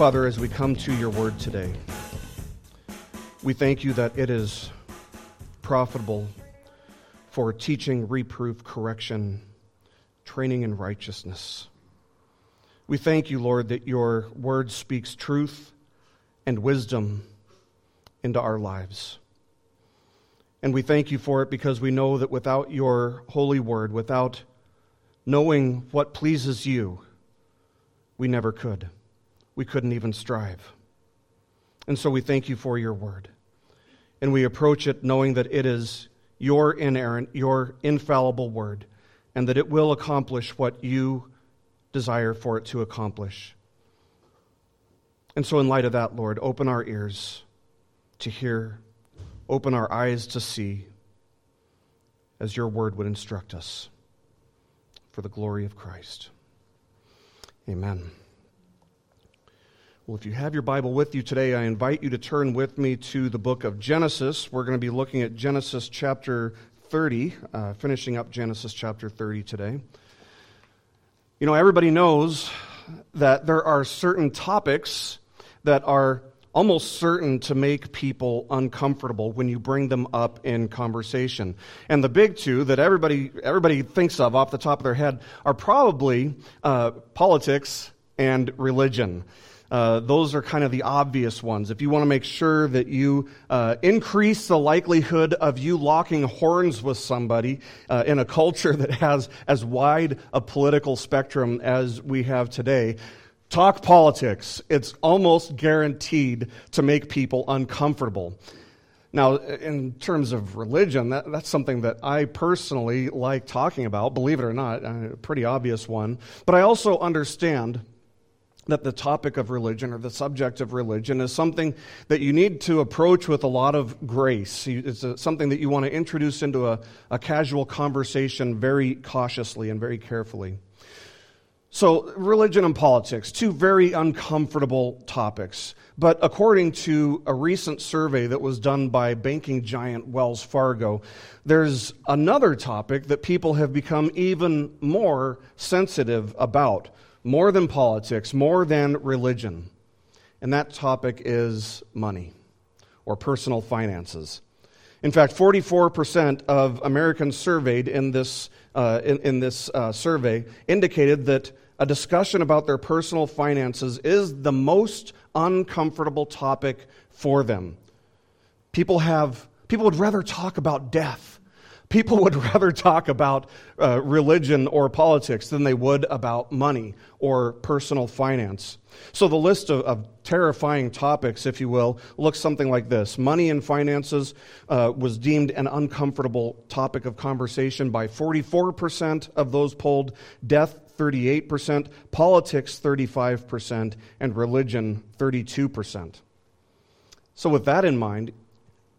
Father, as we come to your word today, we thank you that it is profitable for teaching, reproof, correction, training in righteousness. We thank you, Lord, that your word speaks truth and wisdom into our lives. And we thank you for it because we know that without your holy word, without knowing what pleases you, we never could we couldn't even strive. And so we thank you for your word. And we approach it knowing that it is your inerrant, your infallible word, and that it will accomplish what you desire for it to accomplish. And so, in light of that, Lord, open our ears to hear, open our eyes to see, as your word would instruct us, for the glory of Christ. Amen. Well, if you have your Bible with you today, I invite you to turn with me to the book of Genesis. We're going to be looking at Genesis chapter 30, uh, finishing up Genesis chapter 30 today. You know, everybody knows that there are certain topics that are almost certain to make people uncomfortable when you bring them up in conversation. And the big two that everybody, everybody thinks of off the top of their head are probably uh, politics and religion. Uh, those are kind of the obvious ones. If you want to make sure that you uh, increase the likelihood of you locking horns with somebody uh, in a culture that has as wide a political spectrum as we have today, talk politics. It's almost guaranteed to make people uncomfortable. Now, in terms of religion, that, that's something that I personally like talking about, believe it or not, a pretty obvious one. But I also understand that the topic of religion or the subject of religion is something that you need to approach with a lot of grace. It's something that you want to introduce into a, a casual conversation very cautiously and very carefully. So, religion and politics, two very uncomfortable topics. But according to a recent survey that was done by banking giant Wells Fargo, there's another topic that people have become even more sensitive about more than politics, more than religion. And that topic is money or personal finances. In fact, 44% of Americans surveyed in this, uh, in, in, this uh, survey indicated that a discussion about their personal finances is the most uncomfortable topic for them. People, have, people would rather talk about death People would rather talk about uh, religion or politics than they would about money or personal finance. So, the list of, of terrifying topics, if you will, looks something like this Money and finances uh, was deemed an uncomfortable topic of conversation by 44% of those polled, death 38%, politics 35%, and religion 32%. So, with that in mind,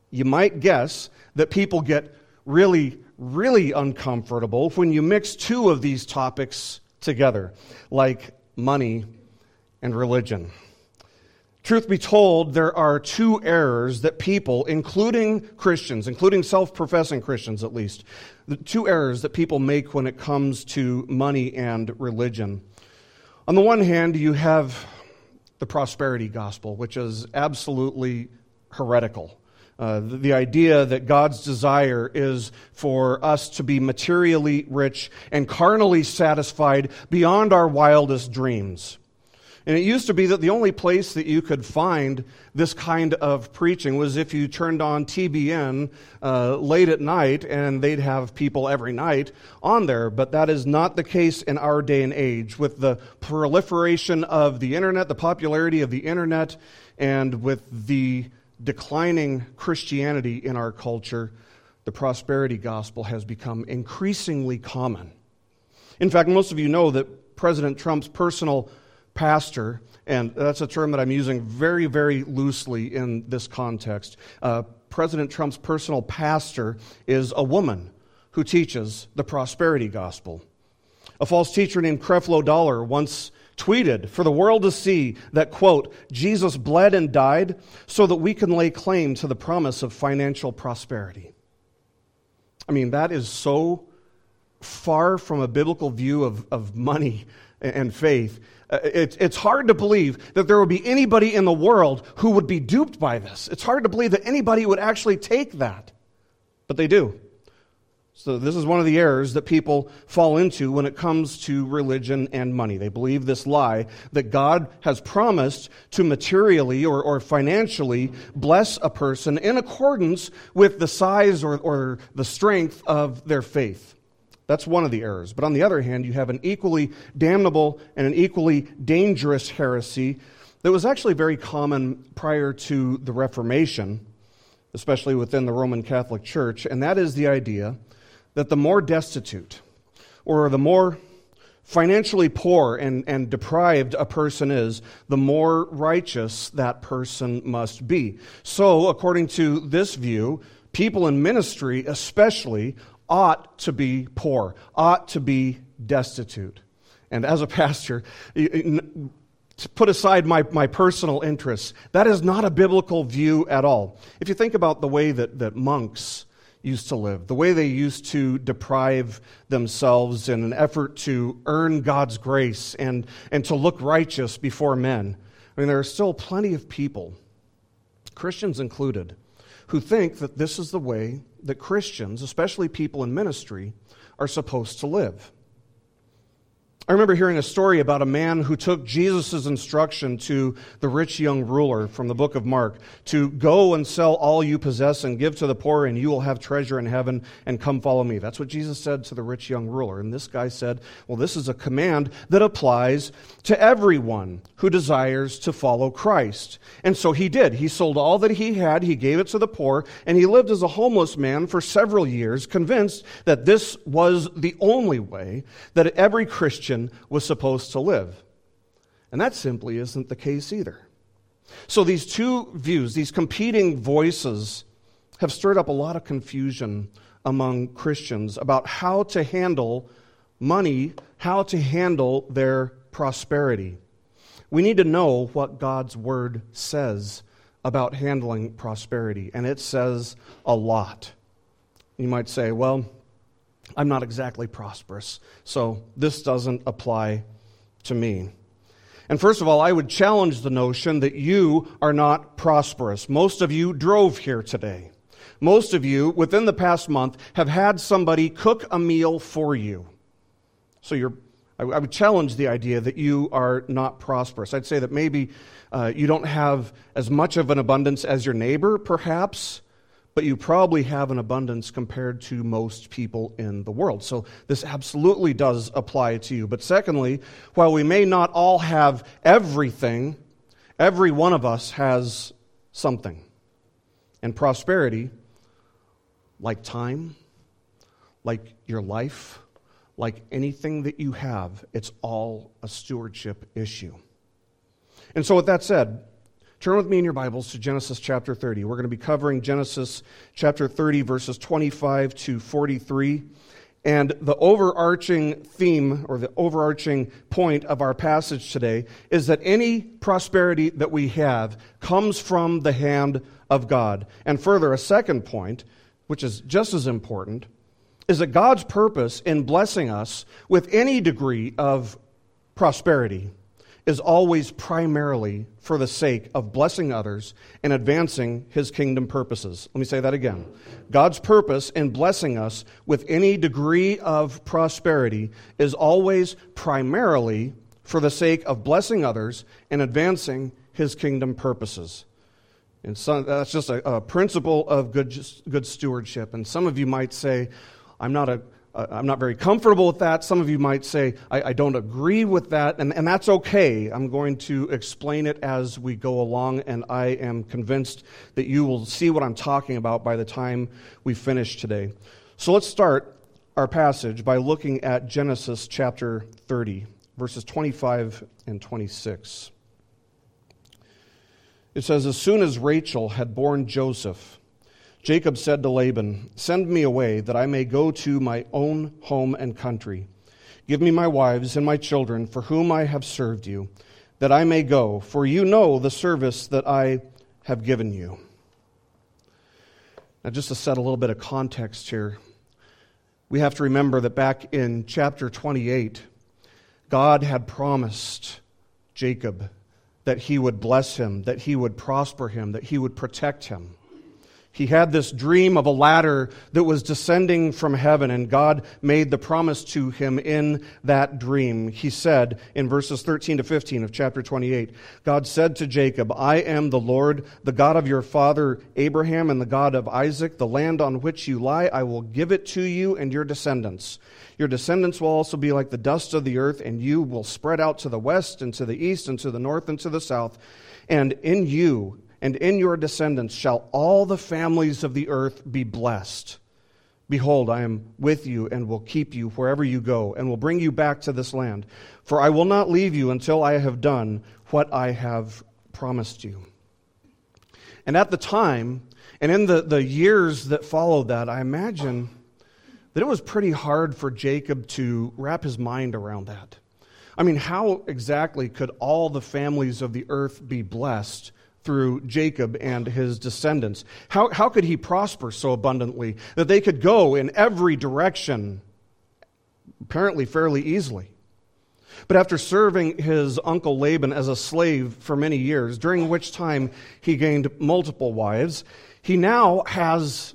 you might guess that people get really, really uncomfortable when you mix two of these topics together, like money and religion. Truth be told, there are two errors that people, including Christians, including self professing Christians at least, the two errors that people make when it comes to money and religion. On the one hand, you have the prosperity gospel, which is absolutely heretical. Uh, the, the idea that God's desire is for us to be materially rich and carnally satisfied beyond our wildest dreams. And it used to be that the only place that you could find this kind of preaching was if you turned on TBN uh, late at night, and they'd have people every night on there. But that is not the case in our day and age. With the proliferation of the internet, the popularity of the internet, and with the declining Christianity in our culture, the prosperity gospel has become increasingly common. In fact, most of you know that President Trump's personal pastor, and that's a term that I'm using very, very loosely in this context. Uh, President Trump's personal pastor is a woman who teaches the prosperity gospel. A false teacher named Creflo Dollar once tweeted for the world to see that, quote, Jesus bled and died so that we can lay claim to the promise of financial prosperity. I mean, that is so far from a biblical view of, of money and faith. Uh, it, it's hard to believe that there would be anybody in the world who would be duped by this. It's hard to believe that anybody would actually take that. But they do. So, this is one of the errors that people fall into when it comes to religion and money. They believe this lie that God has promised to materially or, or financially bless a person in accordance with the size or, or the strength of their faith. That's one of the errors. But on the other hand, you have an equally damnable and an equally dangerous heresy that was actually very common prior to the Reformation, especially within the Roman Catholic Church, and that is the idea that the more destitute or the more financially poor and, and deprived a person is, the more righteous that person must be. So, according to this view, people in ministry, especially, ought to be poor, ought to be destitute. And as a pastor, to put aside my, my personal interests, that is not a biblical view at all. If you think about the way that, that monks used to live, the way they used to deprive themselves in an effort to earn God's grace and, and to look righteous before men. I mean, there are still plenty of people, Christians included, who think that this is the way that Christians, especially people in ministry, are supposed to live. I remember hearing a story about a man who took Jesus' instruction to the rich young ruler from the book of Mark to go and sell all you possess and give to the poor, and you will have treasure in heaven, and come follow me. That's what Jesus said to the rich young ruler. And this guy said, Well, this is a command that applies to everyone who desires to follow Christ. And so he did. He sold all that he had, he gave it to the poor, and he lived as a homeless man for several years, convinced that this was the only way that every Christian Christian was supposed to live. And that simply isn't the case either. So these two views, these competing voices, have stirred up a lot of confusion among Christians about how to handle money, how to handle their prosperity. We need to know what God's word says about handling prosperity, and it says a lot. You might say, well, I'm not exactly prosperous, so this doesn't apply to me. And first of all, I would challenge the notion that you are not prosperous. Most of you drove here today. Most of you, within the past month, have had somebody cook a meal for you. So you're, I would challenge the idea that you are not prosperous. I'd say that maybe uh, you don't have as much of an abundance as your neighbor, perhaps, but you probably have an abundance compared to most people in the world. So this absolutely does apply to you. But secondly, while we may not all have everything, every one of us has something. And prosperity, like time, like your life, like anything that you have, it's all a stewardship issue. And so, with that said, Turn with me in your Bibles to Genesis chapter 30. We're going to be covering Genesis chapter 30, verses 25 to 43. And the overarching theme or the overarching point of our passage today is that any prosperity that we have comes from the hand of God. And further, a second point, which is just as important, is that God's purpose in blessing us with any degree of prosperity is always primarily for the sake of blessing others and advancing his kingdom purposes. Let me say that again. God's purpose in blessing us with any degree of prosperity is always primarily for the sake of blessing others and advancing his kingdom purposes. And so that's just a, a principle of good, good stewardship. And some of you might say, I'm not a uh, I'm not very comfortable with that. Some of you might say, I, I don't agree with that, and, and that's okay. I'm going to explain it as we go along, and I am convinced that you will see what I'm talking about by the time we finish today. So let's start our passage by looking at Genesis chapter 30, verses 25 and 26. It says, As soon as Rachel had borne Joseph, Jacob said to Laban, Send me away, that I may go to my own home and country. Give me my wives and my children, for whom I have served you, that I may go, for you know the service that I have given you. Now, just to set a little bit of context here, we have to remember that back in chapter 28, God had promised Jacob that he would bless him, that he would prosper him, that he would protect him. He had this dream of a ladder that was descending from heaven, and God made the promise to him in that dream. He said in verses 13 to 15 of chapter 28 God said to Jacob, I am the Lord, the God of your father Abraham and the God of Isaac. The land on which you lie, I will give it to you and your descendants. Your descendants will also be like the dust of the earth, and you will spread out to the west and to the east and to the north and to the south. And in you, and in your descendants shall all the families of the earth be blessed. Behold, I am with you and will keep you wherever you go, and will bring you back to this land. For I will not leave you until I have done what I have promised you. And at the time, and in the, the years that followed that, I imagine that it was pretty hard for Jacob to wrap his mind around that. I mean, how exactly could all the families of the earth be blessed through Jacob and his descendants. How, how could he prosper so abundantly that they could go in every direction, apparently fairly easily? But after serving his uncle Laban as a slave for many years, during which time he gained multiple wives, he now has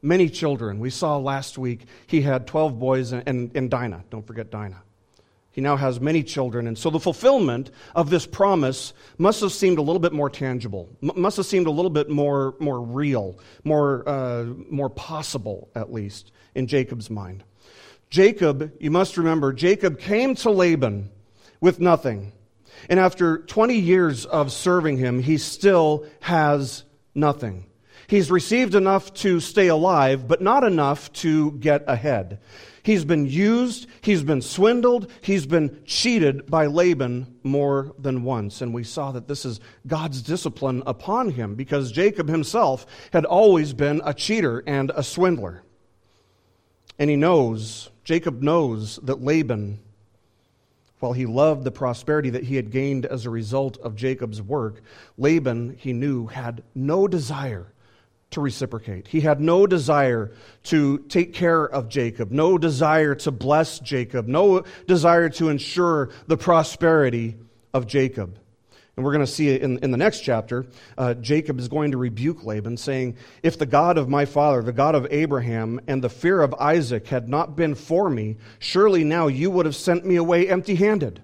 many children. We saw last week he had 12 boys and, and, and Dinah. Don't forget Dinah. He now has many children. And so the fulfillment of this promise must have seemed a little bit more tangible, must have seemed a little bit more, more real, more, uh, more possible, at least, in Jacob's mind. Jacob, you must remember, Jacob came to Laban with nothing. And after 20 years of serving him, he still has nothing. He's received enough to stay alive, but not enough to get ahead. He's been used, he's been swindled, he's been cheated by Laban more than once. And we saw that this is God's discipline upon him because Jacob himself had always been a cheater and a swindler. And he knows, Jacob knows that Laban, while he loved the prosperity that he had gained as a result of Jacob's work, Laban, he knew, had no desire to reciprocate. He had no desire to take care of Jacob, no desire to bless Jacob, no desire to ensure the prosperity of Jacob. And we're going to see in, in the next chapter. Uh, Jacob is going to rebuke Laban, saying, If the God of my father, the God of Abraham, and the fear of Isaac had not been for me, surely now you would have sent me away empty handed.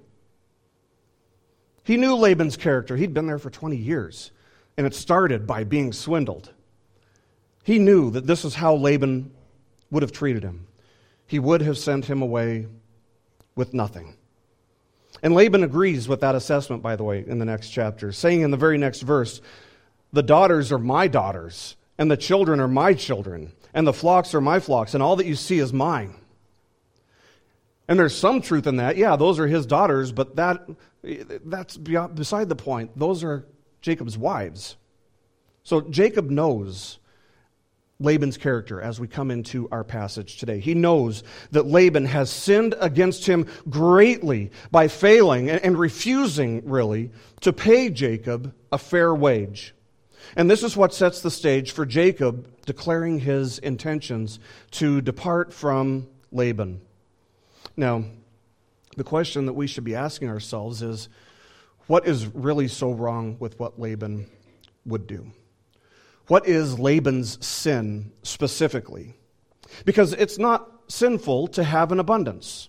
He knew Laban's character. He'd been there for 20 years, and it started by being swindled. He knew that this is how Laban would have treated him. He would have sent him away with nothing. And Laban agrees with that assessment, by the way, in the next chapter, saying in the very next verse, The daughters are my daughters, and the children are my children, and the flocks are my flocks, and all that you see is mine. And there's some truth in that. Yeah, those are his daughters, but that, that's beside the point. Those are Jacob's wives. So Jacob knows Laban's character as we come into our passage today. He knows that Laban has sinned against him greatly by failing and refusing, really, to pay Jacob a fair wage. And this is what sets the stage for Jacob declaring his intentions to depart from Laban. Now, the question that we should be asking ourselves is what is really so wrong with what Laban would do? What is Laban's sin specifically? Because it's not sinful to have an abundance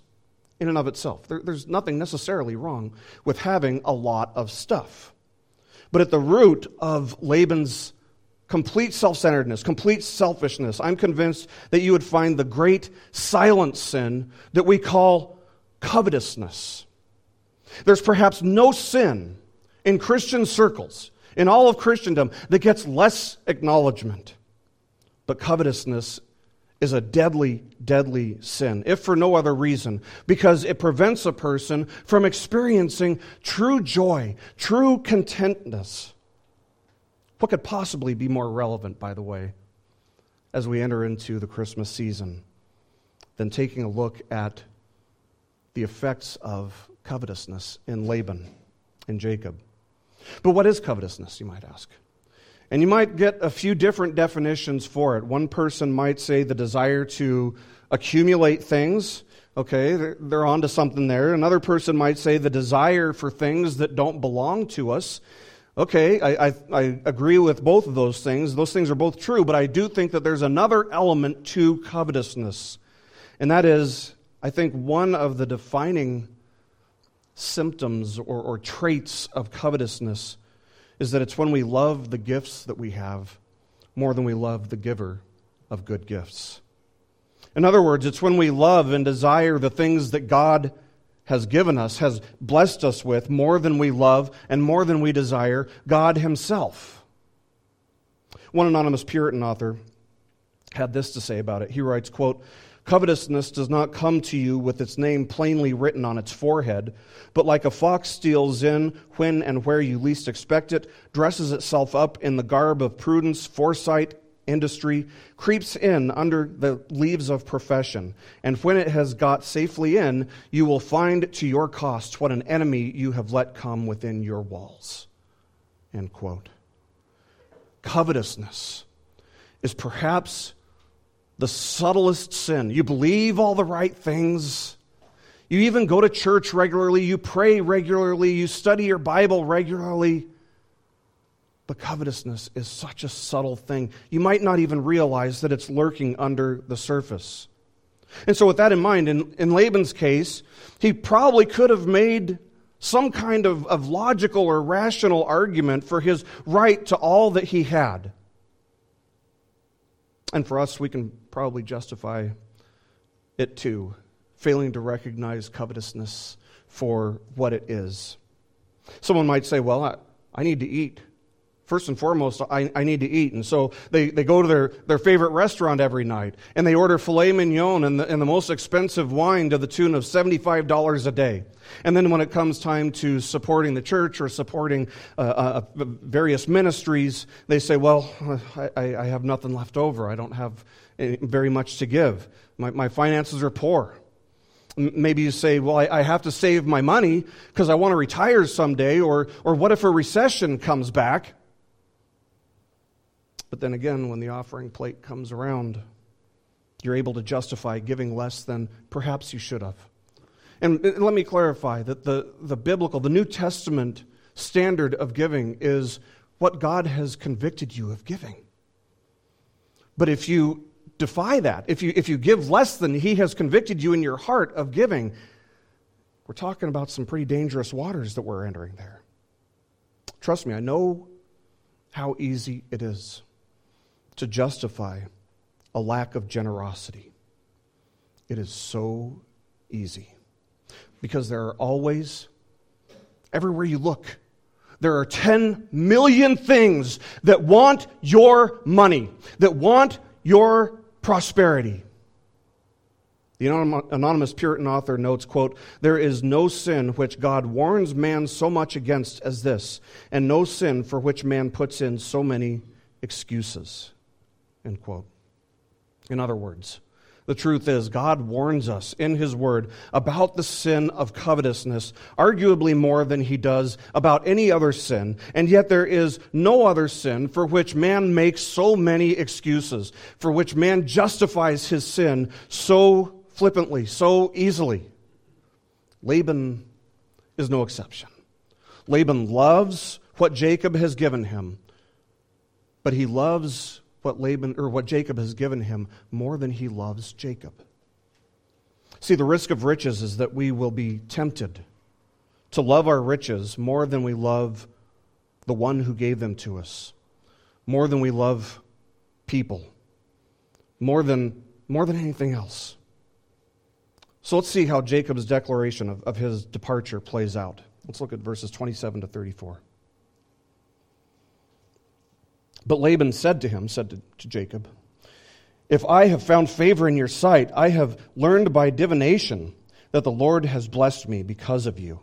in and of itself. There, there's nothing necessarily wrong with having a lot of stuff. But at the root of Laban's complete self centeredness, complete selfishness, I'm convinced that you would find the great silent sin that we call covetousness. There's perhaps no sin in Christian circles in all of Christendom that gets less acknowledgement. But covetousness is a deadly, deadly sin, if for no other reason, because it prevents a person from experiencing true joy, true contentness. What could possibly be more relevant, by the way, as we enter into the Christmas season, than taking a look at the effects of covetousness in Laban and Jacob? But what is covetousness, you might ask? And you might get a few different definitions for it. One person might say the desire to accumulate things. Okay, they're, they're on to something there. Another person might say the desire for things that don't belong to us. Okay, I, I, I, agree with both of those things. Those things are both true, but I do think that there's another element to covetousness. And that is, I think, one of the defining symptoms or, or traits of covetousness is that it's when we love the gifts that we have more than we love the giver of good gifts. In other words, it's when we love and desire the things that God has given us, has blessed us with, more than we love and more than we desire God Himself. One anonymous Puritan author had this to say about it. He writes, quote, Covetousness does not come to you with its name plainly written on its forehead, but like a fox steals in when and where you least expect it, dresses itself up in the garb of prudence, foresight, industry, creeps in under the leaves of profession, and when it has got safely in, you will find to your cost what an enemy you have let come within your walls. End quote. Covetousness is perhaps the subtlest sin. You believe all the right things. You even go to church regularly. You pray regularly. You study your Bible regularly. But covetousness is such a subtle thing. You might not even realize that it's lurking under the surface. And so, with that in mind, in, in Laban's case, he probably could have made some kind of, of logical or rational argument for his right to all that he had. And for us, we can probably justify it too, failing to recognize covetousness for what it is. Someone might say, Well, I, I need to eat first and foremost, I, I need to eat. And so they, they go to their, their favorite restaurant every night and they order filet mignon and the, and the most expensive wine to the tune of $75 a day. And then when it comes time to supporting the church or supporting uh, uh, various ministries, they say, Well, I, I have nothing left over. I don't have Eh, very much to give. My, my finances are poor. Maybe you say, well, I, I have to save my money because I want to retire someday, or, or what if a recession comes back? But then again, when the offering plate comes around, you're able to justify giving less than perhaps you should have. And eh, let me clarify that the, the biblical, the New Testament standard of giving is what God has convicted you of giving. But if you defy that, if you, if you give less than He has convicted you in your heart of giving, we're talking about some pretty dangerous waters that we're entering there. Trust me, I know how easy it is to justify a lack of generosity. It is so easy because there are always, everywhere you look, there are 10 million things that want your money, that want your prosperity. The anonymous Puritan author notes, quote, There is no sin which God warns man so much against as this, and no sin for which man puts in so many excuses. End quote. In other words, the truth is, God warns us in His Word about the sin of covetousness, arguably more than He does about any other sin, and yet there is no other sin for which man makes so many excuses, for which man justifies his sin so flippantly, so easily. Laban is no exception. Laban loves what Jacob has given him, but he loves what Laban or what Jacob has given him more than he loves Jacob. See, the risk of riches is that we will be tempted to love our riches more than we love the one who gave them to us, more than we love people, more than, more than anything else. So let's see how Jacob's declaration of, of his departure plays out. Let's look at verses 27 to 34. But Laban said to him, said to, to Jacob, If I have found favor in your sight, I have learned by divination that the Lord has blessed me because of you.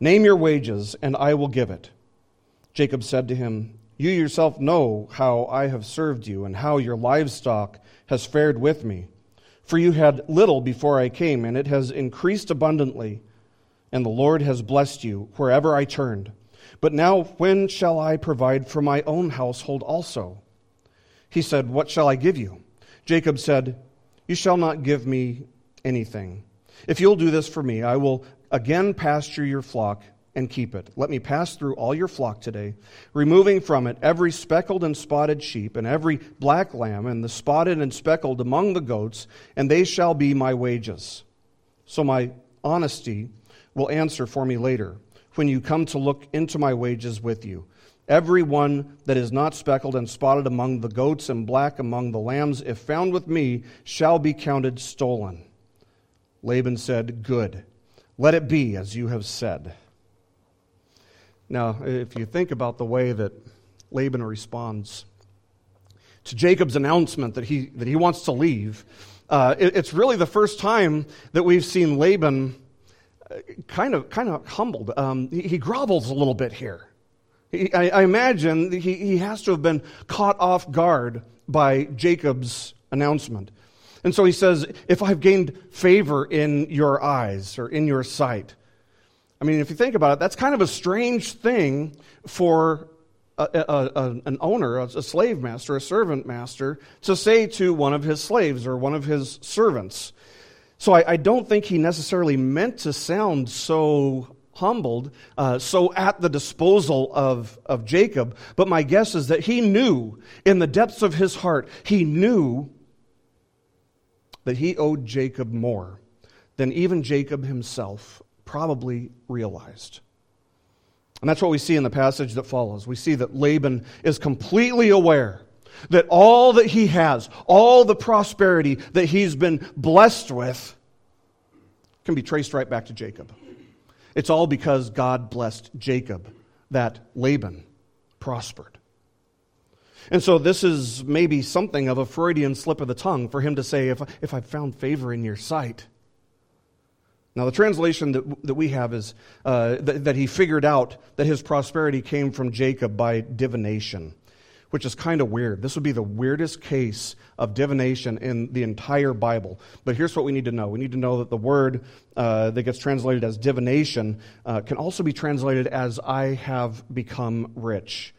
Name your wages, and I will give it. Jacob said to him, You yourself know how I have served you, and how your livestock has fared with me. For you had little before I came, and it has increased abundantly, and the Lord has blessed you wherever I turned. But now, when shall I provide for my own household also? He said, What shall I give you? Jacob said, You shall not give me anything. If you'll do this for me, I will again pasture your flock and keep it. Let me pass through all your flock today, removing from it every speckled and spotted sheep, and every black lamb, and the spotted and speckled among the goats, and they shall be my wages. So my honesty will answer for me later, when you come to look into my wages with you. Every one that is not speckled and spotted among the goats and black among the lambs, if found with me, shall be counted stolen. Laban said, Good. Let it be as you have said. Now, if you think about the way that Laban responds to Jacob's announcement that he, that he wants to leave, uh, it, it's really the first time that we've seen Laban kind of, kind of humbled. Um, he, he, grovels a little bit here. He, I, I, imagine he, he has to have been caught off guard by Jacob's announcement. And so he says, If I've gained favor in your eyes or in your sight, I mean, if you think about it, that's kind of a strange thing for a, a, a, an owner, a slave master, a servant master, to say to one of his slaves or one of his servants. So I, I don't think he necessarily meant to sound so humbled, uh, so at the disposal of, of Jacob. But my guess is that he knew in the depths of his heart, he knew that he owed Jacob more than even Jacob himself probably realized. And that's what we see in the passage that follows. We see that Laban is completely aware that all that he has, all the prosperity that he's been blessed with, can be traced right back to Jacob. It's all because God blessed Jacob that Laban prospered. And so this is maybe something of a Freudian slip of the tongue for him to say, if, if I've found favor in your sight, now, the translation that, that we have is uh, that, that he figured out that his prosperity came from Jacob by divination, which is kind of weird. This would be the weirdest case of divination in the entire Bible. But here's what we need to know we need to know that the word uh, that gets translated as divination uh, can also be translated as I have become rich.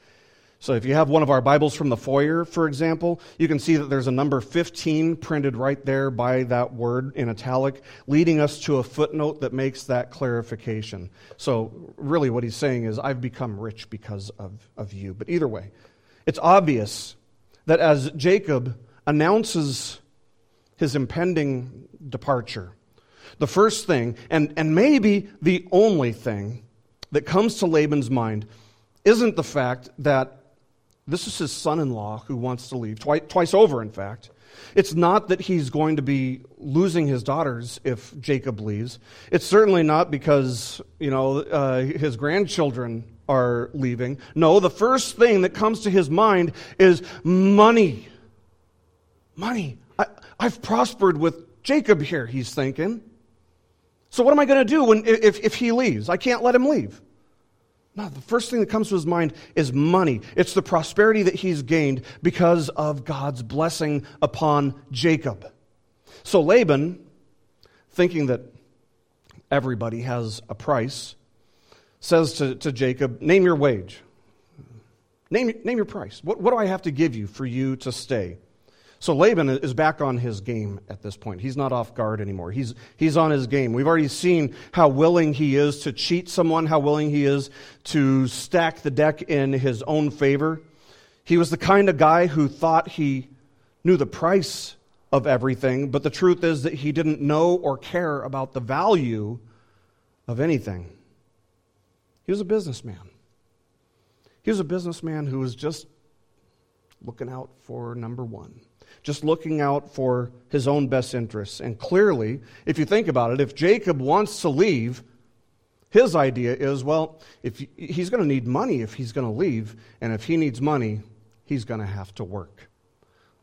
So if you have one of our Bibles from the foyer, for example, you can see that there's a number 15 printed right there by that word in italic, leading us to a footnote that makes that clarification. So really what he's saying is, I've become rich because of, of you. But either way, it's obvious that as Jacob announces his impending departure, the first thing, and, and maybe the only thing that comes to Laban's mind, isn't the fact that this is his son in law who wants to leave, twice, twice over, in fact. It's not that he's going to be losing his daughters if Jacob leaves. It's certainly not because, you know, uh, his grandchildren are leaving. No, the first thing that comes to his mind is money. Money. I, I've prospered with Jacob here, he's thinking. So what am I going to do when, if, if he leaves? I can't let him leave. No, the first thing that comes to his mind is money. It's the prosperity that he's gained because of God's blessing upon Jacob. So Laban, thinking that everybody has a price, says to, to Jacob, Name your wage. Name, name your price. What, what do I have to give you for you to stay? So Laban is back on his game at this point. He's not off guard anymore. He's, he's on his game. We've already seen how willing he is to cheat someone, how willing he is to stack the deck in his own favor. He was the kind of guy who thought he knew the price of everything, but the truth is that he didn't know or care about the value of anything. He was a businessman. He was a businessman who was just looking out for number one just looking out for his own best interests. And clearly, if you think about it, if Jacob wants to leave, his idea is well, if he's going to need money if he's going to leave, and if he needs money, he's going to have to work.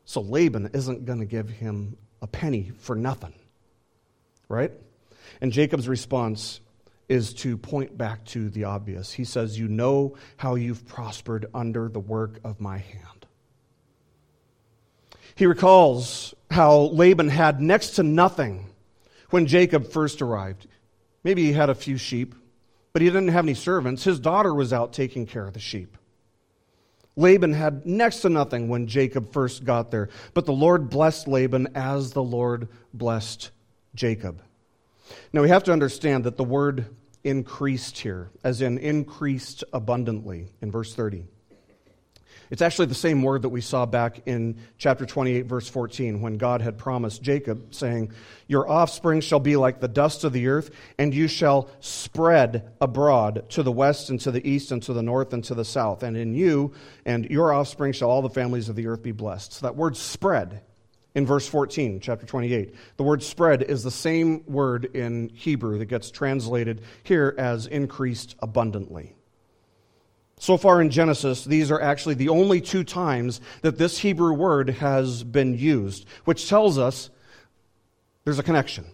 So Laban isn't going to give him a penny for nothing. Right? And Jacob's response is to point back to the obvious. He says, You know how you've prospered under the work of my hand. He recalls how Laban had next to nothing when Jacob first arrived. Maybe he had a few sheep, but he didn't have any servants. His daughter was out taking care of the sheep. Laban had next to nothing when Jacob first got there, but the Lord blessed Laban as the Lord blessed Jacob. Now we have to understand that the word increased here, as in increased abundantly in verse 30. It's actually the same word that we saw back in chapter 28, verse 14, when God had promised Jacob, saying, Your offspring shall be like the dust of the earth, and you shall spread abroad to the west and to the east and to the north and to the south. And in you and your offspring shall all the families of the earth be blessed. So that word spread in verse 14, chapter 28. The word spread is the same word in Hebrew that gets translated here as increased abundantly. So far in Genesis, these are actually the only two times that this Hebrew word has been used, which tells us there's a connection.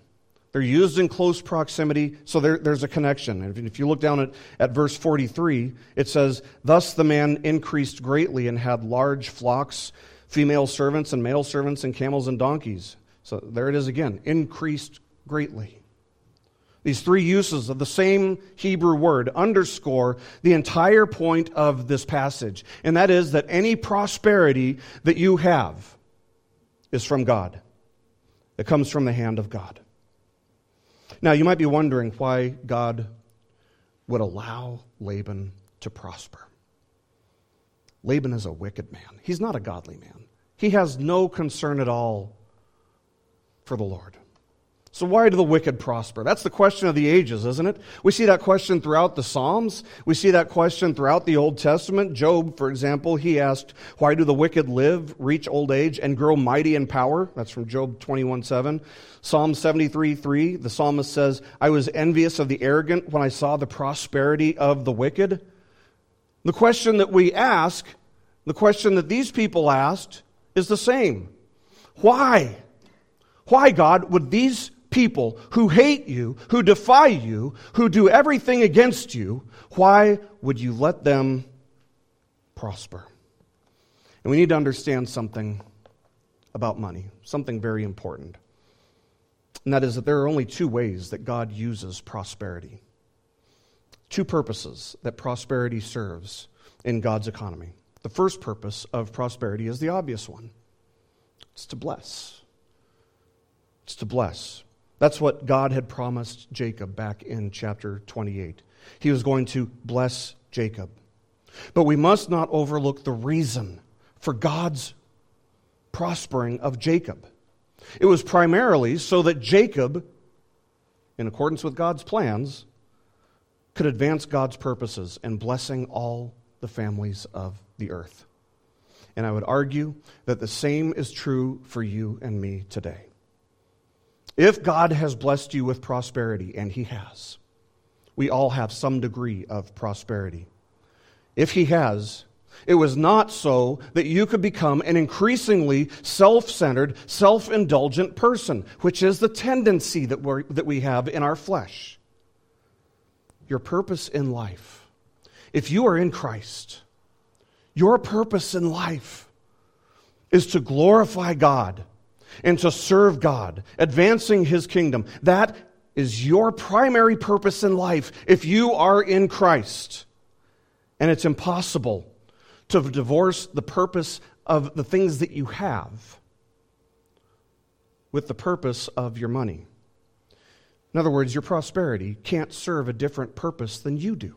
They're used in close proximity, so there, there's a connection. And if you look down at, at verse 43, it says, Thus the man increased greatly and had large flocks, female servants and male servants, and camels and donkeys. So there it is again, increased greatly. These three uses of the same Hebrew word underscore the entire point of this passage, and that is that any prosperity that you have is from God. It comes from the hand of God. Now, you might be wondering why God would allow Laban to prosper. Laban is a wicked man. He's not a godly man. He has no concern at all for the Lord. So, why do the wicked prosper? That's the question of the ages, isn't it? We see that question throughout the Psalms. We see that question throughout the Old Testament. Job, for example, he asked, Why do the wicked live, reach old age, and grow mighty in power? That's from Job 21 7. Psalm 73 3, the psalmist says, I was envious of the arrogant when I saw the prosperity of the wicked. The question that we ask, the question that these people asked, is the same. Why? Why, God, would these people who hate you, who defy you, who do everything against you, why would you let them prosper? And we need to understand something about money, something very important. And that is that there are only two ways that God uses prosperity. Two purposes that prosperity serves in God's economy. The first purpose of prosperity is the obvious one it's to bless. It's to bless. That's what God had promised Jacob back in chapter 28. He was going to bless Jacob. But we must not overlook the reason for God's prospering of Jacob. It was primarily so that Jacob, in accordance with God's plans, could advance God's purposes and blessing all the families of the earth. And I would argue that the same is true for you and me today. If God has blessed you with prosperity, and He has, we all have some degree of prosperity. If He has, it was not so that you could become an increasingly self centered, self indulgent person, which is the tendency that, we that we have in our flesh. Your purpose in life, if you are in Christ, your purpose in life is to glorify God and to serve God, advancing His kingdom. That is your primary purpose in life if you are in Christ. And it's impossible to divorce the purpose of the things that you have with the purpose of your money. In other words, your prosperity can't serve a different purpose than you do.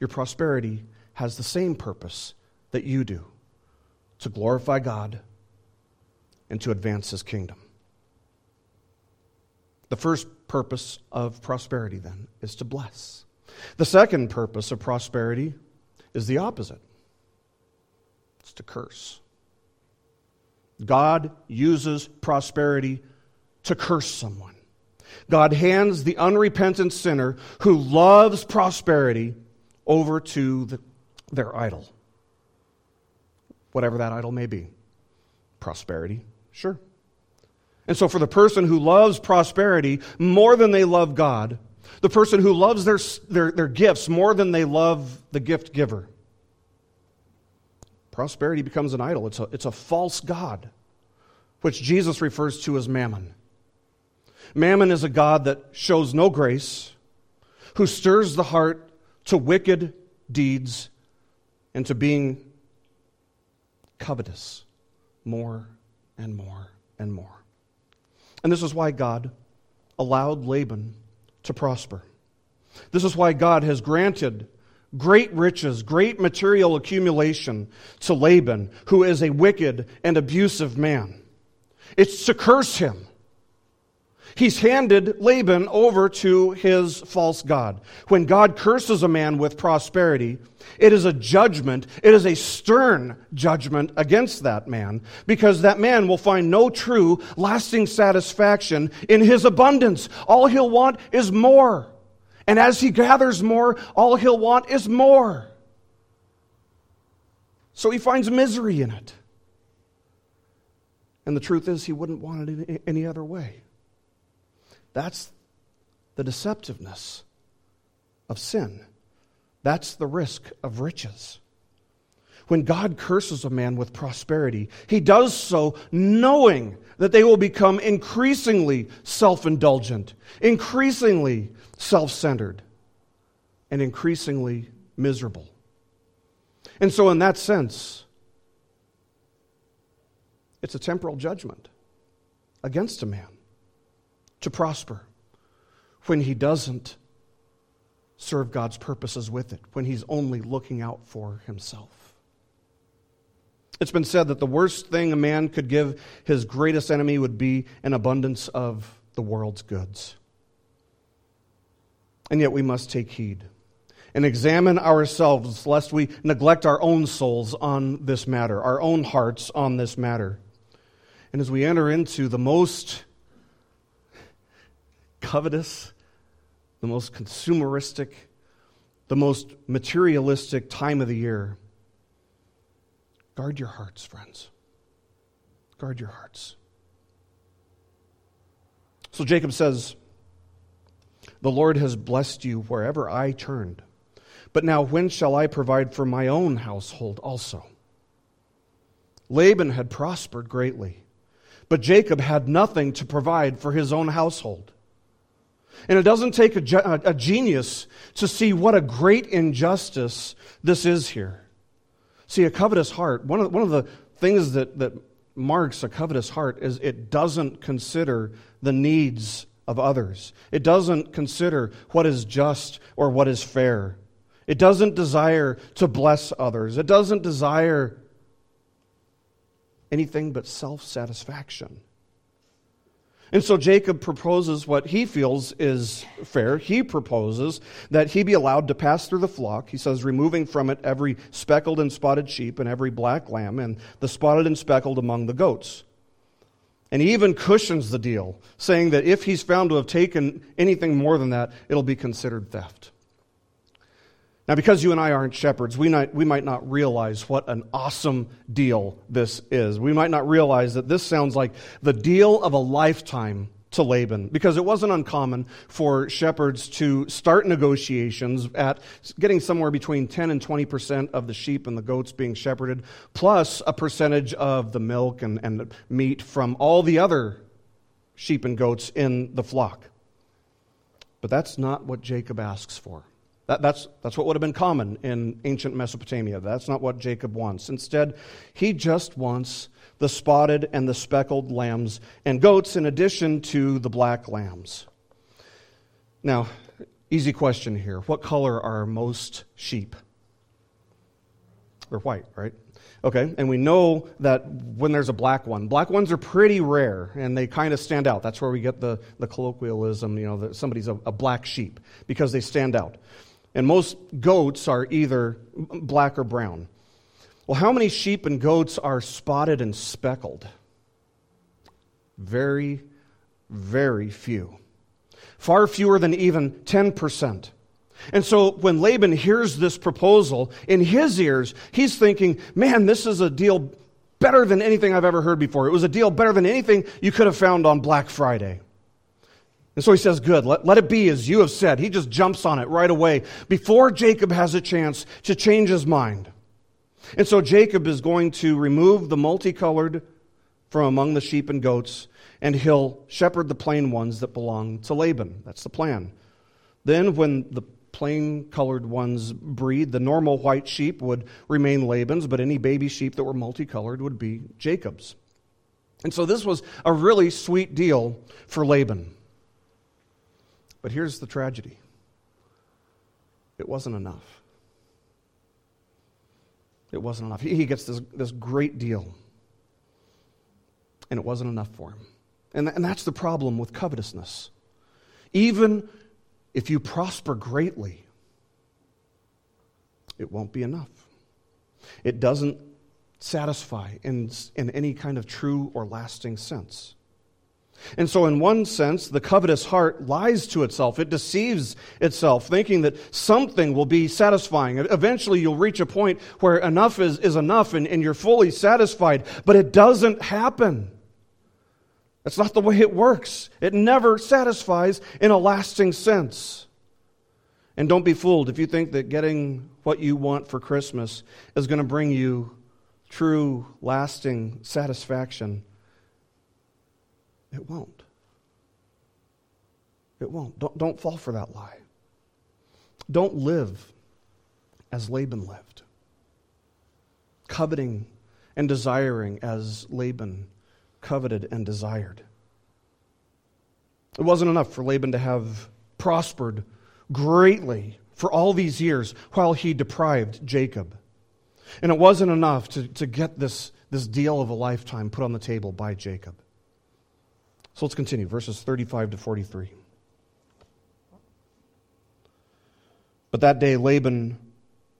Your prosperity has the same purpose that you do to glorify God and to advance his kingdom. The first purpose of prosperity, then, is to bless. The second purpose of prosperity is the opposite it's to curse. God uses prosperity to curse someone. God hands the unrepentant sinner who loves prosperity over to the, their idol, whatever that idol may be prosperity, Sure. And so, for the person who loves prosperity more than they love God, the person who loves their, their, their gifts more than they love the gift giver, prosperity becomes an idol. It's a, it's a false God, which Jesus refers to as mammon. Mammon is a God that shows no grace, who stirs the heart to wicked deeds and to being covetous more and more and more. And this is why God allowed Laban to prosper. This is why God has granted great riches, great material accumulation to Laban, who is a wicked and abusive man. It's to curse him. He's handed Laban over to his false God. When God curses a man with prosperity, it is a judgment. It is a stern judgment against that man because that man will find no true, lasting satisfaction in his abundance. All he'll want is more. And as he gathers more, all he'll want is more. So he finds misery in it. And the truth is, he wouldn't want it any other way. That's the deceptiveness of sin. That's the risk of riches. When God curses a man with prosperity, he does so knowing that they will become increasingly self indulgent, increasingly self centered, and increasingly miserable. And so, in that sense, it's a temporal judgment against a man to prosper when he doesn't serve God's purposes with it, when he's only looking out for himself. It's been said that the worst thing a man could give his greatest enemy would be an abundance of the world's goods. And yet we must take heed and examine ourselves lest we neglect our own souls on this matter, our own hearts on this matter. And as we enter into the most covetous, the most consumeristic, the most materialistic time of the year. Guard your hearts, friends. Guard your hearts. So Jacob says, The Lord has blessed you wherever I turned. But now when shall I provide for my own household also? Laban had prospered greatly, but Jacob had nothing to provide for his own household. And it doesn't take a, a, genius to see what a great injustice this is here. See, a covetous heart, one of, one of the things that, that marks a covetous heart is it doesn't consider the needs of others, it doesn't consider what is just or what is fair. It doesn't desire to bless others. It doesn't desire anything but self satisfaction. And so Jacob proposes what he feels is fair. He proposes that he be allowed to pass through the flock. He says, removing from it every speckled and spotted sheep and every black lamb, and the spotted and speckled among the goats. And he even cushions the deal, saying that if he's found to have taken anything more than that, it'll be considered theft. Now, because you and I aren't shepherds, we, we might not realize what an awesome deal this is. We might not realize that this sounds like the deal of a lifetime to Laban, because it wasn't uncommon for shepherds to start negotiations at getting somewhere between 10 and 20 percent of the sheep and the goats being shepherded, plus a percentage of the milk and, and meat from all the other sheep and goats in the flock. But that's not what Jacob asks for. That, that's, that's what would have been common in ancient Mesopotamia. That's not what Jacob wants. Instead, he just wants the spotted and the speckled lambs and goats in addition to the black lambs. Now, easy question here. What color are most sheep? They're white, right? Okay, and we know that when there's a black one, black ones are pretty rare and they kind of stand out. That's where we get the, the colloquialism, you know, that somebody's a, a black sheep because they stand out. And most goats are either black or brown. Well, how many sheep and goats are spotted and speckled? Very, very few. Far fewer than even 10%. And so when Laban hears this proposal, in his ears, he's thinking, man, this is a deal better than anything I've ever heard before. It was a deal better than anything you could have found on Black Friday. And so he says, Good, let, let it be as you have said. He just jumps on it right away before Jacob has a chance to change his mind. And so Jacob is going to remove the multicolored from among the sheep and goats, and he'll shepherd the plain ones that belong to Laban. That's the plan. Then, when the plain colored ones breed. The normal white sheep would remain Laban's, but any baby sheep that were multicolored would be Jacob's. And so this was a really sweet deal for Laban. But here's the tragedy it wasn't enough. It wasn't enough. He gets this, this great deal, and it wasn't enough for him. And, and that's the problem with covetousness. Even if you prosper greatly, it won't be enough. It doesn't satisfy in, in any kind of true or lasting sense. And so, in one sense, the covetous heart lies to itself. It deceives itself, thinking that something will be satisfying. Eventually, you'll reach a point where enough is, is enough and, and you're fully satisfied, but it doesn't happen. That's not the way it works. It never satisfies in a lasting sense. And don't be fooled if you think that getting what you want for Christmas is going to bring you true, lasting satisfaction. It won't. It won't. Don't, don't fall for that lie. Don't live as Laban lived, coveting and desiring as Laban coveted and desired. It wasn't enough for Laban to have prospered greatly for all these years while he deprived Jacob. And it wasn't enough to, to get this, this deal of a lifetime put on the table by Jacob. So let's continue, verses 35 to 43. But that day Laban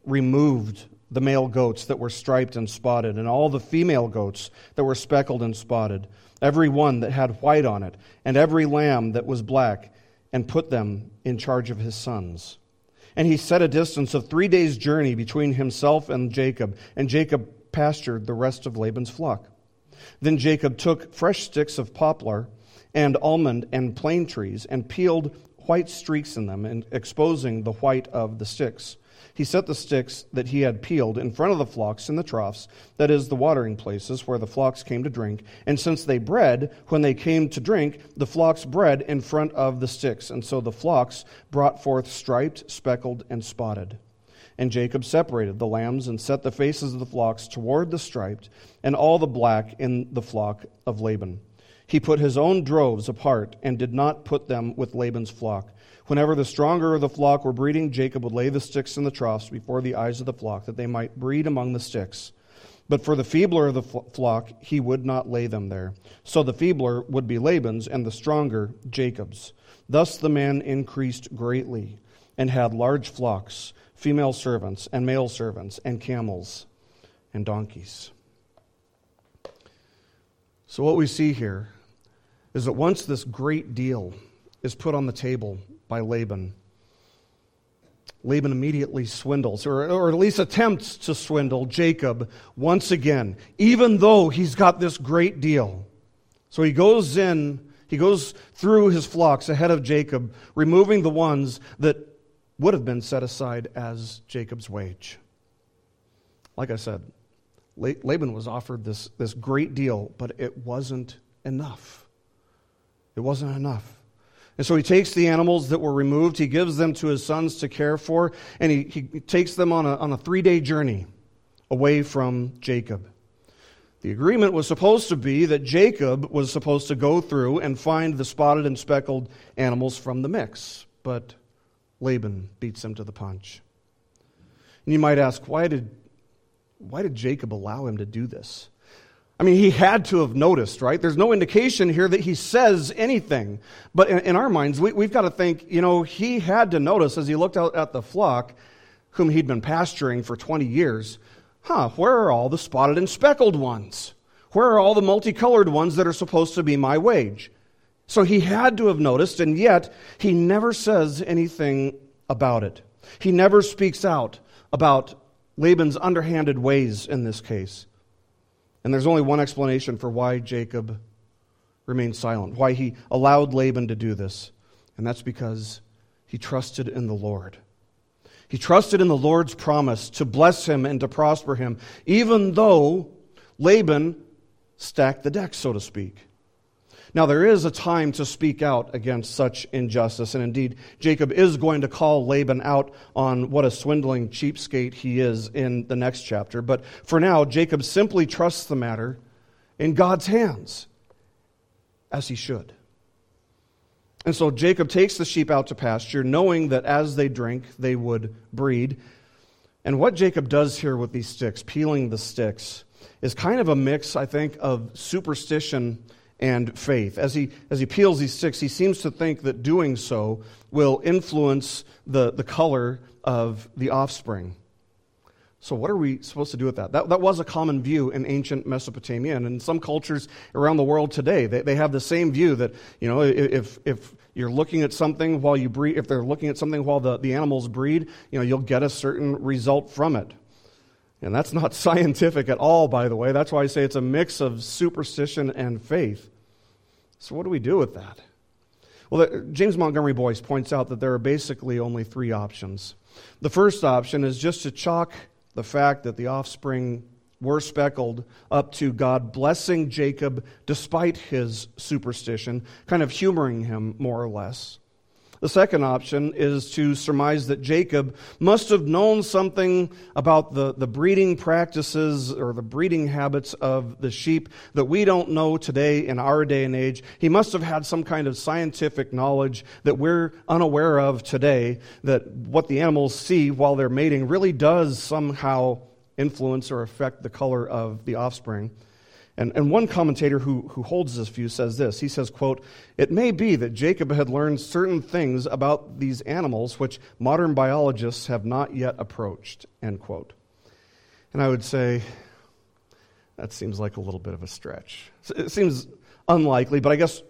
removed the male goats that were striped and spotted, and all the female goats that were speckled and spotted, every one that had white on it, and every lamb that was black, and put them in charge of his sons. And he set a distance of three days' journey between himself and Jacob, and Jacob pastured the rest of Laban's flock. Then Jacob took fresh sticks of poplar and almond and plane trees, and peeled white streaks in them, and exposing the white of the sticks. He set the sticks that he had peeled in front of the flocks in the troughs, that is, the watering places where the flocks came to drink. And since they bred, when they came to drink, the flocks bred in front of the sticks. And so the flocks brought forth striped, speckled, and spotted. And Jacob separated the lambs and set the faces of the flocks toward the striped, and all the black in the flock of Laban. He put his own droves apart and did not put them with Laban's flock. Whenever the stronger of the flock were breeding, Jacob would lay the sticks in the troughs before the eyes of the flock, that they might breed among the sticks. But for the feebler of the flock, he would not lay them there. So the feebler would be Laban's, and the stronger Jacob's. Thus the man increased greatly, and had large flocks, female servants, and male servants, and camels, and donkeys. So what we see here is that once this great deal is put on the table by Laban. Laban immediately swindles, or, or at least attempts to swindle Jacob once again, even though he's got this great deal. So he goes in, he goes through his flocks ahead of Jacob, removing the ones that would have been set aside as Jacob's wage. Like I said, Laban was offered this, this great deal, but it wasn't enough. It wasn't enough. And so he takes the animals that were removed, he gives them to his sons to care for, and he, he takes them on a, on a three day journey away from Jacob. The agreement was supposed to be that Jacob was supposed to go through and find the spotted and speckled animals from the mix, but Laban beats him to the punch. And you might ask, why did, why did Jacob allow him to do this? I mean, he had to have noticed, right? There's no indication here that he says anything. But in, in our minds, we, we've got to think, you know, he had to notice as he looked out at the flock, whom he'd been pasturing for 20 years, huh, where are all the spotted and speckled ones? Where are all the multicolored ones that are supposed to be my wage? So he had to have noticed, and yet he never says anything about it. He never speaks out about Laban's underhanded ways in this case. And there's only one explanation for why Jacob remained silent, why he allowed Laban to do this. And that's because he trusted in the Lord. He trusted in the Lord's promise to bless him and to prosper him, even though Laban stacked the deck, so to speak. Now, there is a time to speak out against such injustice, and indeed, Jacob is going to call Laban out on what a swindling cheapskate he is in the next chapter. But for now, Jacob simply trusts the matter in God's hands, as he should. And so Jacob takes the sheep out to pasture, knowing that as they drink, they would breed. And what Jacob does here with these sticks, peeling the sticks, is kind of a mix, I think, of superstition and faith. As he, as he peels these sticks, he seems to think that doing so will influence the, the color of the offspring. So, what are we supposed to do with that? that? That was a common view in ancient Mesopotamia, and in some cultures around the world today, they, they have the same view that, you know, if, if you're looking at something while you breed, if they're looking at something while the, the animals breed, you know, you'll get a certain result from it. And that's not scientific at all, by the way. That's why I say it's a mix of superstition and faith. So, what do we do with that? Well, James Montgomery Boice points out that there are basically only three options. The first option is just to chalk the fact that the offspring were speckled up to God blessing Jacob despite his superstition, kind of humoring him more or less. The second option is to surmise that Jacob must have known something about the, the breeding practices or the breeding habits of the sheep that we don't know today in our day and age. He must have had some kind of scientific knowledge that we're unaware of today, that what the animals see while they're mating really does somehow influence or affect the color of the offspring. And, and one commentator who, who holds this view says this. He says, quote, It may be that Jacob had learned certain things about these animals which modern biologists have not yet approached, end quote. And I would say, that seems like a little bit of a stretch. It seems unlikely, but I guess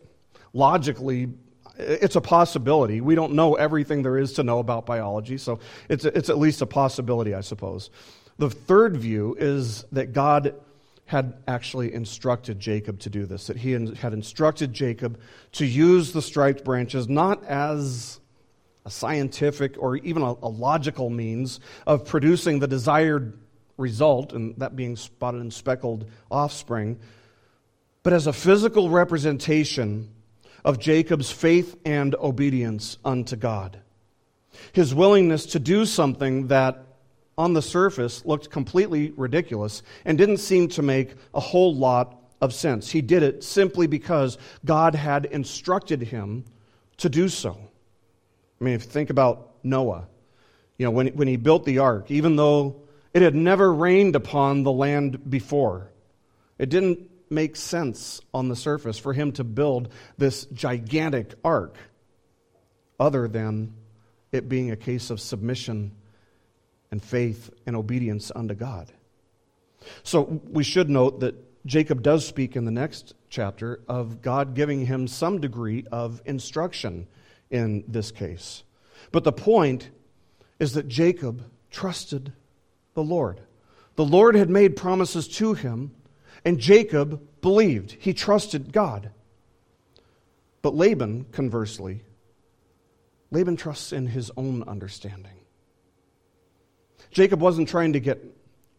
logically, it's a possibility. We don't know everything there is to know about biology, so it's, it's at least a possibility, I suppose. The third view is that God had actually instructed Jacob to do this, that he had instructed Jacob to use the striped branches not as a scientific or even a, a, logical means of producing the desired result, and that being spotted and speckled offspring, but as a physical representation of Jacob's faith and obedience unto God. His willingness to do something that on the surface looked completely ridiculous and didn't seem to make a whole lot of sense. He did it simply because God had instructed him to do so. I mean, if you think about Noah, you know, when, when he built the ark, even though it had never rained upon the land before, it didn't make sense on the surface for him to build this gigantic ark, other than it being a case of submission and faith and obedience unto God. So we should note that Jacob does speak in the next chapter of God giving him some degree of instruction in this case. But the point is that Jacob trusted the Lord. The Lord had made promises to him, and Jacob believed. He trusted God. But Laban, conversely, Laban trusts in his own understanding. Jacob wasn't trying to get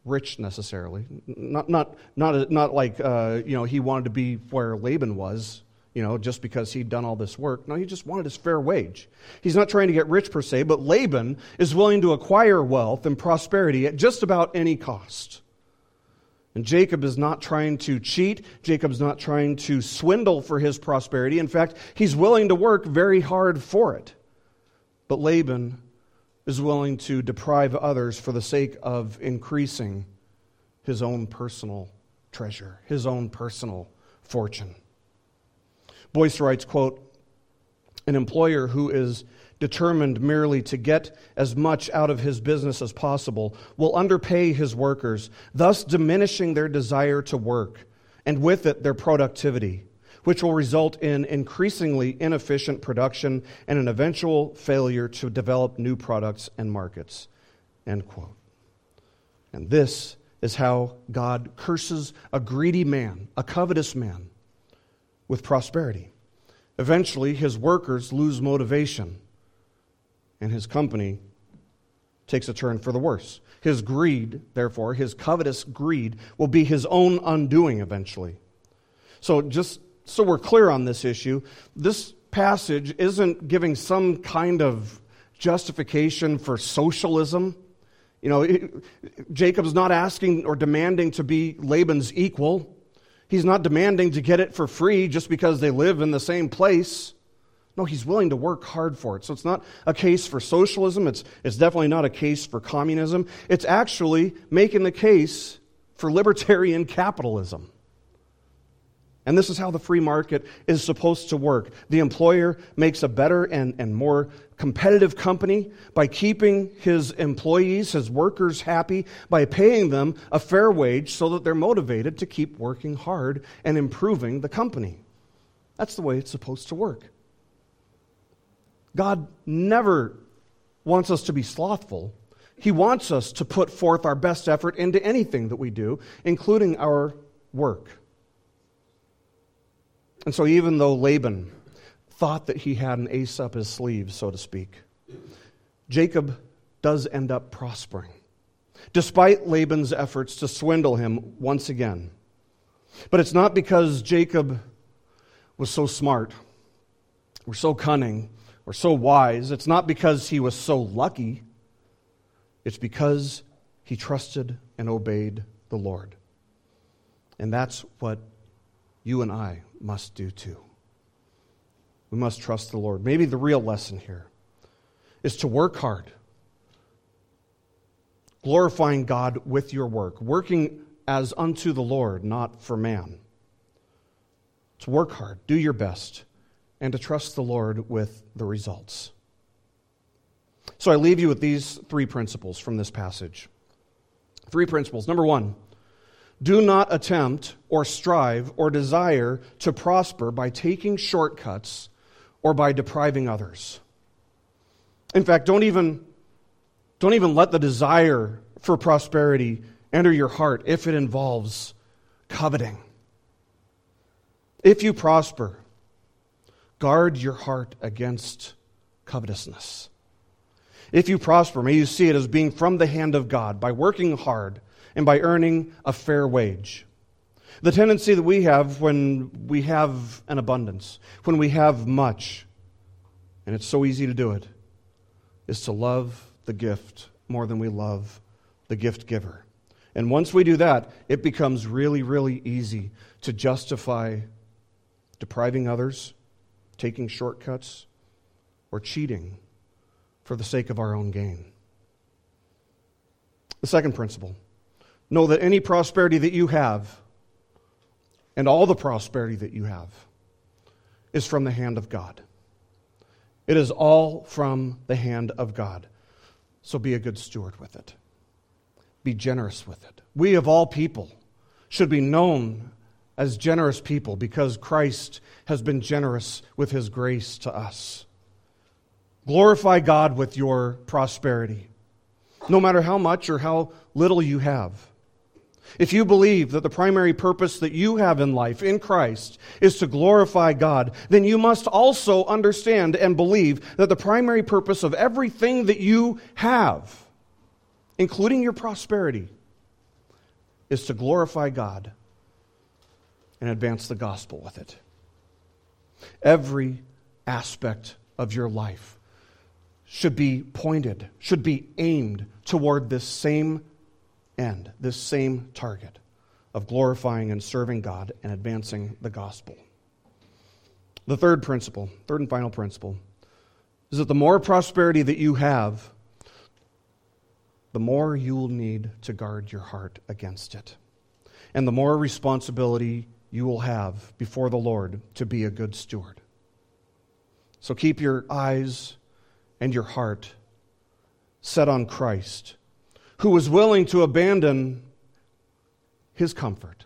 rich necessarily. Not, not, not, not like uh, you know, he wanted to be where Laban was, you know, just because he'd done all this work. No, he just wanted his fair wage. He's not trying to get rich per se, but Laban is willing to acquire wealth and prosperity at just about any cost. And Jacob is not trying to cheat. Jacob's not trying to swindle for his prosperity. In fact, he's willing to work very hard for it. But Laban is willing to deprive others for the sake of increasing his own personal treasure, his own personal fortune. Boice writes, quote, an employer who is determined merely to get as much out of his business as possible will underpay his workers, thus diminishing their desire to work, and with it their productivity which will result in increasingly inefficient production and an eventual failure to develop new products and markets. End quote. And this is how God curses a greedy man, a covetous man, with prosperity. Eventually, his workers lose motivation, and his company takes a turn for the worse. His greed, therefore, his covetous greed, will be his own undoing eventually. So just so we're clear on this issue, this passage isn't giving some kind of justification for socialism. You know, Jacob's not asking or demanding to be Laban's equal. He's not demanding to get it for free just because they live in the same place. No, he's willing to work hard for it. So it's not a case for socialism. It's, it's definitely not a case for communism. It's actually making the case for libertarian capitalism. And this is how the free market is supposed to work. The employer makes a better and, and more competitive company by keeping his employees, his workers happy, by paying them a fair wage so that they're motivated to keep working hard and improving the company. That's the way it's supposed to work. God never wants us to be slothful. He wants us to put forth our best effort into anything that we do, including our work. And so, even though Laban thought that he had an ace up his sleeve, so to speak, Jacob does end up prospering, despite Laban's efforts to swindle him once again. But it's not because Jacob was so smart or so cunning or so wise. It's not because he was so lucky. It's because he trusted and obeyed the Lord. And that's what you and I must do too. We must trust the Lord. Maybe the real lesson here is to work hard, glorifying God with your work, working as unto the Lord, not for man. To work hard, do your best, and to trust the Lord with the results. So I leave you with these three principles from this passage. Three principles. Number one, do not attempt or strive or desire to prosper by taking shortcuts or by depriving others. In fact, don't even, don't even let the desire for prosperity enter your heart if it involves coveting. If you prosper, guard your heart against covetousness. If you prosper, may you see it as being from the hand of God by working hard and by earning a fair wage. The tendency that we have when we have an abundance, when we have much, and it's so easy to do it, is to love the gift more than we love the gift giver. And once we do that, it becomes really, really easy to justify depriving others, taking shortcuts, or cheating for the sake of our own gain. The second principle Know that any prosperity that you have, and all the prosperity that you have, is from the hand of God. It is all from the hand of God. So be a good steward with it. Be generous with it. We, of all people, should be known as generous people because Christ has been generous with his grace to us. Glorify God with your prosperity, no matter how much or how little you have. If you believe that the primary purpose that you have in life in Christ is to glorify God, then you must also understand and believe that the primary purpose of everything that you have, including your prosperity, is to glorify God and advance the gospel with it. Every aspect of your life should be pointed, should be aimed toward this same end, this same target of glorifying and serving God and advancing the gospel. The third principle, third and final principle, is that the more prosperity that you have, the more you will need to guard your heart against it. And the more responsibility you will have before the Lord to be a good steward. So keep your eyes and your heart set on Christ who was willing to abandon his comfort,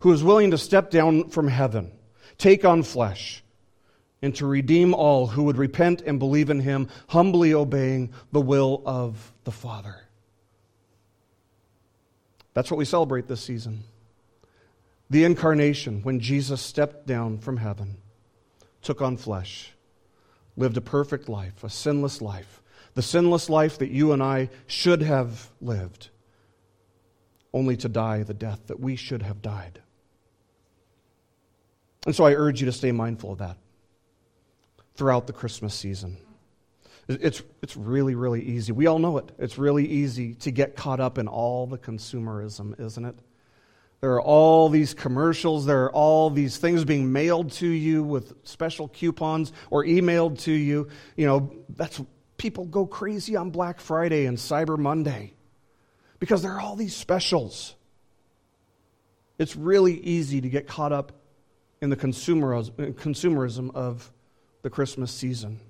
who was willing to step down from heaven, take on flesh, and to redeem all who would repent and believe in him, humbly obeying the will of the Father. That's what we celebrate this season. The incarnation, when Jesus stepped down from heaven, took on flesh, lived a perfect life, a sinless life, the sinless life that you and I should have lived, only to die the death that we should have died. And so I urge you to stay mindful of that throughout the Christmas season. It's, it's really, really easy. We all know it. It's really easy to get caught up in all the consumerism, isn't it? There are all these commercials. There are all these things being mailed to you with special coupons or emailed to you. You know, that's people go crazy on Black Friday and Cyber Monday because there are all these specials. It's really easy to get caught up in the consumerism of the Christmas season.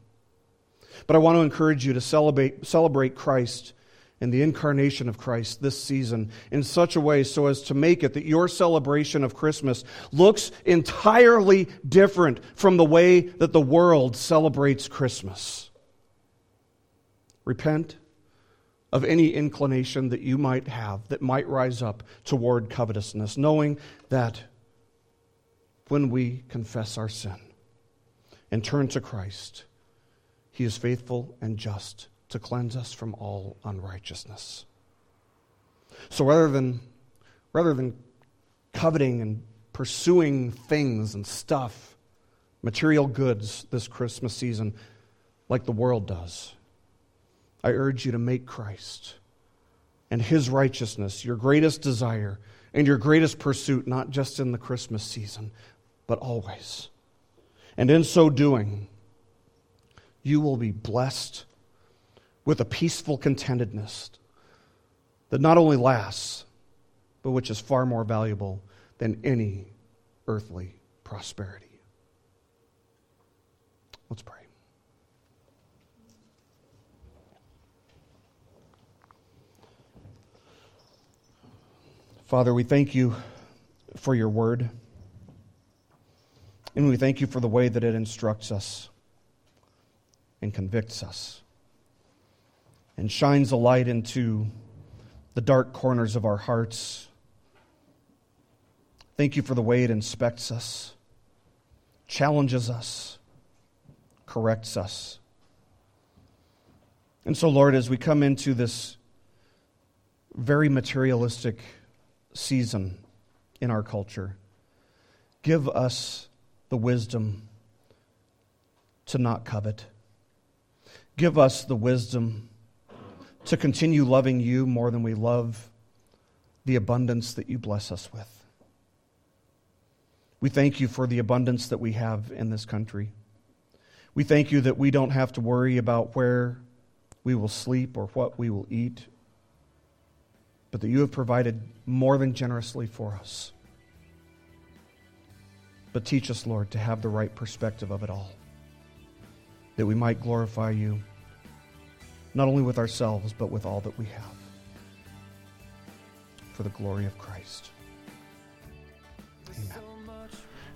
But I want to encourage you to celebrate, celebrate Christ and the incarnation of Christ this season in such a way so as to make it that your celebration of Christmas looks entirely different from the way that the world celebrates Christmas. Repent of any inclination that you might have that might rise up toward covetousness, knowing that when we confess our sin and turn to Christ, He is faithful and just to cleanse us from all unrighteousness. So rather than, rather than coveting and pursuing things and stuff, material goods this Christmas season, like the world does, I urge you to make Christ and His righteousness your greatest desire and your greatest pursuit, not just in the Christmas season, but always. And in so doing, you will be blessed with a peaceful contentedness that not only lasts, but which is far more valuable than any earthly prosperity. Let's pray. Father, we thank you for your word. And we thank you for the way that it instructs us and convicts us and shines a light into the dark corners of our hearts. Thank you for the way it inspects us, challenges us, corrects us. And so, Lord, as we come into this very materialistic season in our culture, give us the wisdom to not covet. Give us the wisdom to continue loving you more than we love the abundance that you bless us with. We thank you for the abundance that we have in this country. We thank you that we don't have to worry about where we will sleep or what we will eat, but that you have provided more than generously for us. But teach us, Lord, to have the right perspective of it all, that we might glorify you, not only with ourselves, but with all that we have, for the glory of Christ. Amen.